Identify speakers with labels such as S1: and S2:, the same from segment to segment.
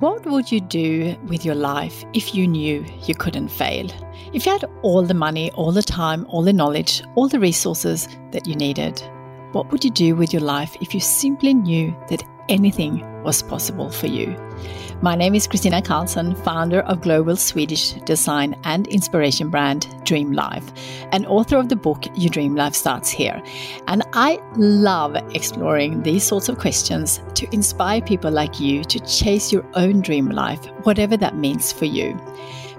S1: What would you do with your life if you knew you couldn't fail? If you had all the money, all the time, all the knowledge, all the resources that you needed? What would you do with your life if you simply knew that anything was possible for you? My name is Kristina Karlsson, founder of global Swedish design and inspiration brand Dream Life, and author of the book Your Dream Life Starts Here. And I love exploring these sorts of questions to inspire people like you to chase your own dream life, whatever that means for you.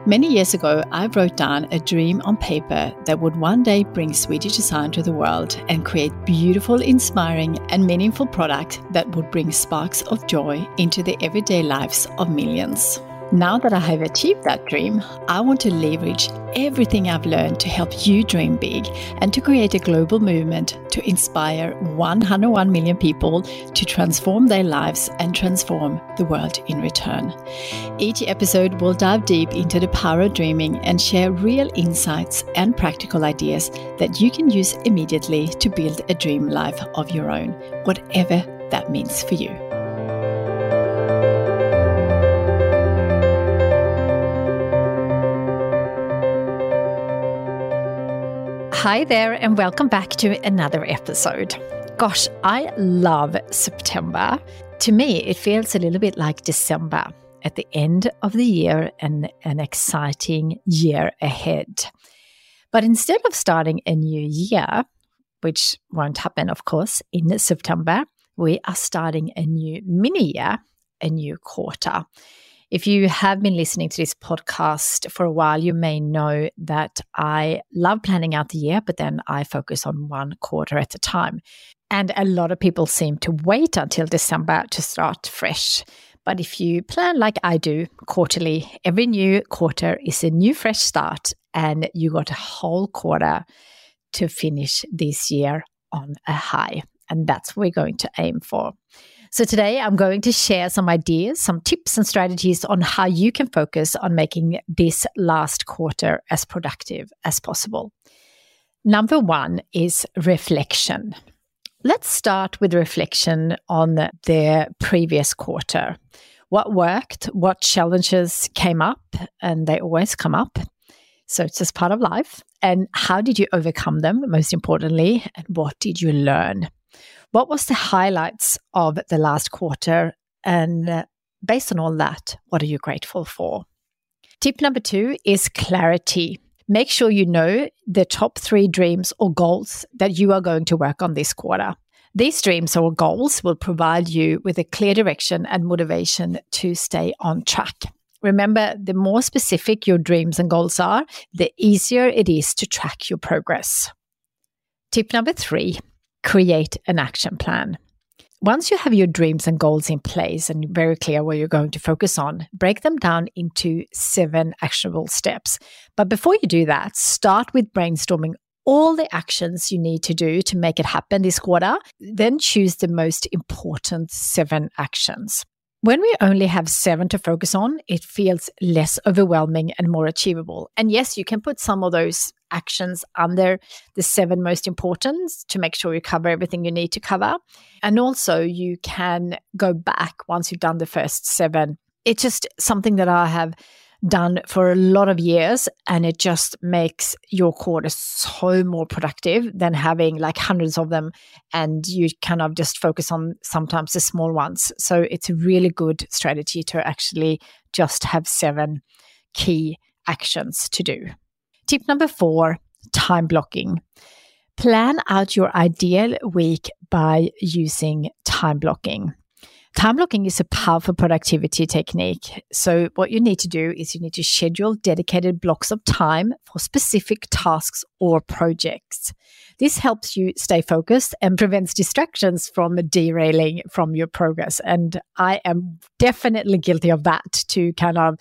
S1: Many years ago, I wrote down a dream on paper that would one day bring Swedish design to the world and create beautiful, inspiring, and meaningful products that would bring sparks of joy into the everyday lives of millions. Now that I have achieved that dream, I want to leverage everything I've learned to help you dream big and to create a global movement to inspire 101 million people to transform their lives and transform the world in return. Each episode will dive deep into the power of dreaming and share real insights and practical ideas that you can use immediately to build a dream life of your own, whatever that means for you. Hi there, and welcome back to another episode. Gosh, I love September. To me, it feels a little bit like December at the end of the year and an exciting year ahead. But instead of starting a new year, which won't happen, of course, in September, we are starting a new mini year, a new quarter. If you have been listening to this podcast for a while, you may know that I love planning out the year, but then I focus on one quarter at a time. And a lot of people seem to wait until December to start fresh. But if you plan like I do quarterly, every new quarter is a new fresh start, and you got a whole quarter to finish this year on a high. And that's what we're going to aim for. So today I'm going to share some ideas, some tips and strategies on how you can focus on making this last quarter as productive as possible. Number one is reflection. Let's start with reflection on the previous quarter. What worked? What challenges came up? And they always come up. So it's just part of life. And how did you overcome them, most importantly? And what did you learn? What was the highlights of the last quarter? And uh, based on all that, what are you grateful for? Tip number two is clarity. Make sure you know the top three dreams or goals that you are going to work on this quarter. These dreams or goals will provide you with a clear direction and motivation to stay on track. Remember, the more specific your dreams and goals are, the easier it is to track your progress. Tip number three create an action plan. Once you have your dreams and goals in place and very clear what you're going to focus on, break them down into seven actionable steps. But before you do that, start with brainstorming all the actions you need to do to make it happen this quarter. Then choose the most important seven actions. When we only have seven to focus on, it feels less overwhelming and more achievable. And yes, you can put some of those actions under the seven most important to make sure you cover everything you need to cover. And also, you can go back once you've done the first seven. It's just something that I have done for a lot of years and it just makes your quarter so more productive than having like hundreds of them and you kind of just focus on sometimes the small ones so it's a really good strategy to actually just have seven key actions to do tip number 4 time blocking plan out your ideal week by using time blocking Time blocking is a powerful productivity technique. So, what you need to do is you need to schedule dedicated blocks of time for specific tasks or projects. This helps you stay focused and prevents distractions from derailing from your progress. And I am definitely guilty of that to kind of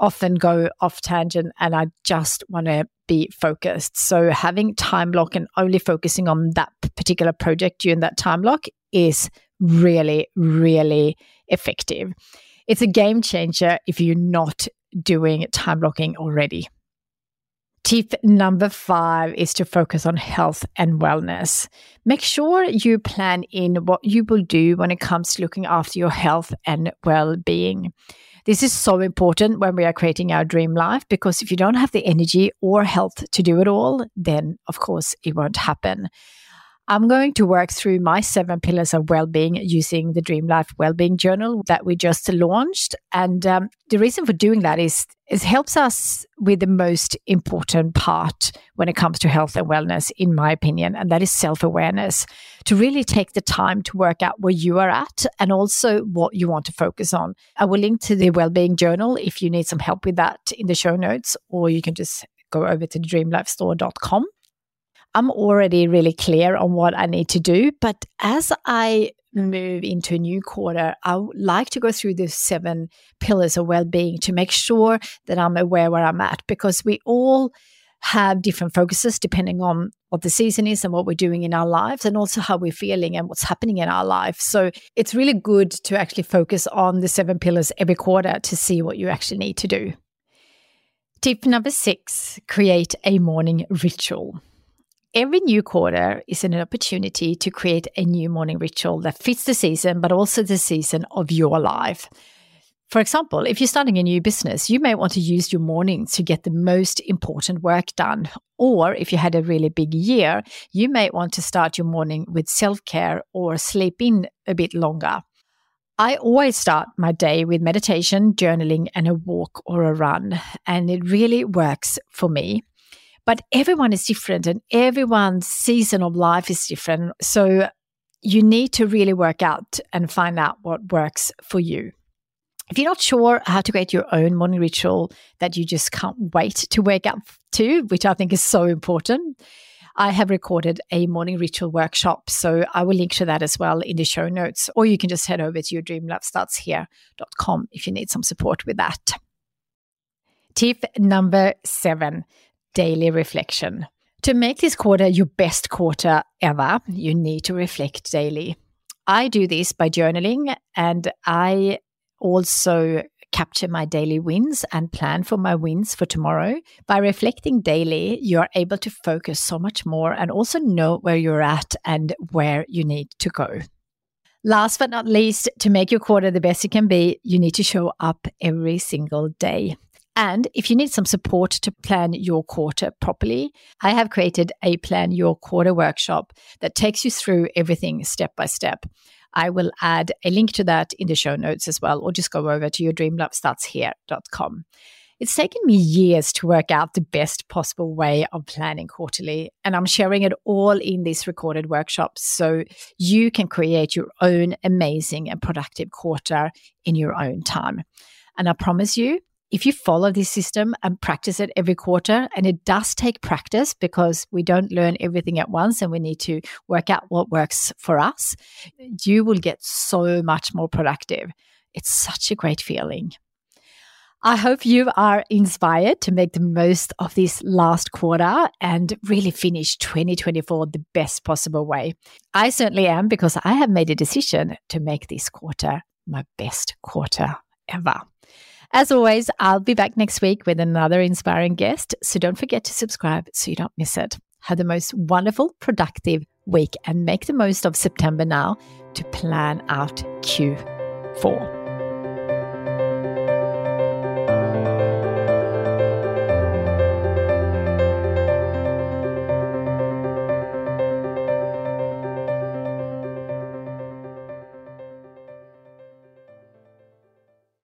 S1: often go off tangent and I just want to be focused. So having time block and only focusing on that particular project during that time block is really, really effective. It's a game changer if you're not doing time blocking already. Tip number five is to focus on health and wellness. Make sure you plan in what you will do when it comes to looking after your health and well being. This is so important when we are creating our dream life because if you don't have the energy or health to do it all, then of course it won't happen. I'm going to work through my seven pillars of well-being using the Dream Life Wellbeing Journal that we just launched. And um, the reason for doing that is it helps us with the most important part when it comes to health and wellness, in my opinion, and that is self-awareness. To really take the time to work out where you are at and also what you want to focus on. I will link to the Wellbeing Journal if you need some help with that in the show notes, or you can just go over to dreamlifestore.com I'm already really clear on what I need to do. But as I move into a new quarter, I would like to go through the seven pillars of well being to make sure that I'm aware where I'm at because we all have different focuses depending on what the season is and what we're doing in our lives and also how we're feeling and what's happening in our life. So it's really good to actually focus on the seven pillars every quarter to see what you actually need to do. Tip number six create a morning ritual. Every new quarter is an opportunity to create a new morning ritual that fits the season, but also the season of your life. For example, if you're starting a new business, you may want to use your mornings to get the most important work done. Or if you had a really big year, you may want to start your morning with self care or sleep in a bit longer. I always start my day with meditation, journaling, and a walk or a run. And it really works for me. But everyone is different and everyone's season of life is different. So you need to really work out and find out what works for you. If you're not sure how to create your own morning ritual that you just can't wait to wake up to, which I think is so important, I have recorded a morning ritual workshop. So I will link to that as well in the show notes, or you can just head over to your dreamlifestartshere.com if you need some support with that. Tip number seven daily reflection. To make this quarter your best quarter ever, you need to reflect daily. I do this by journaling and I also capture my daily wins and plan for my wins for tomorrow. By reflecting daily, you are able to focus so much more and also know where you're at and where you need to go. Last but not least, to make your quarter the best it can be, you need to show up every single day. And if you need some support to plan your quarter properly, I have created a Plan Your Quarter workshop that takes you through everything step by step. I will add a link to that in the show notes as well, or just go over to your dreamlifestartshere.com. It's taken me years to work out the best possible way of planning quarterly, and I'm sharing it all in this recorded workshop so you can create your own amazing and productive quarter in your own time. And I promise you, if you follow this system and practice it every quarter, and it does take practice because we don't learn everything at once and we need to work out what works for us, you will get so much more productive. It's such a great feeling. I hope you are inspired to make the most of this last quarter and really finish 2024 the best possible way. I certainly am because I have made a decision to make this quarter my best quarter ever. As always, I'll be back next week with another inspiring guest. So don't forget to subscribe so you don't miss it. Have the most wonderful, productive week and make the most of September now to plan out Q4.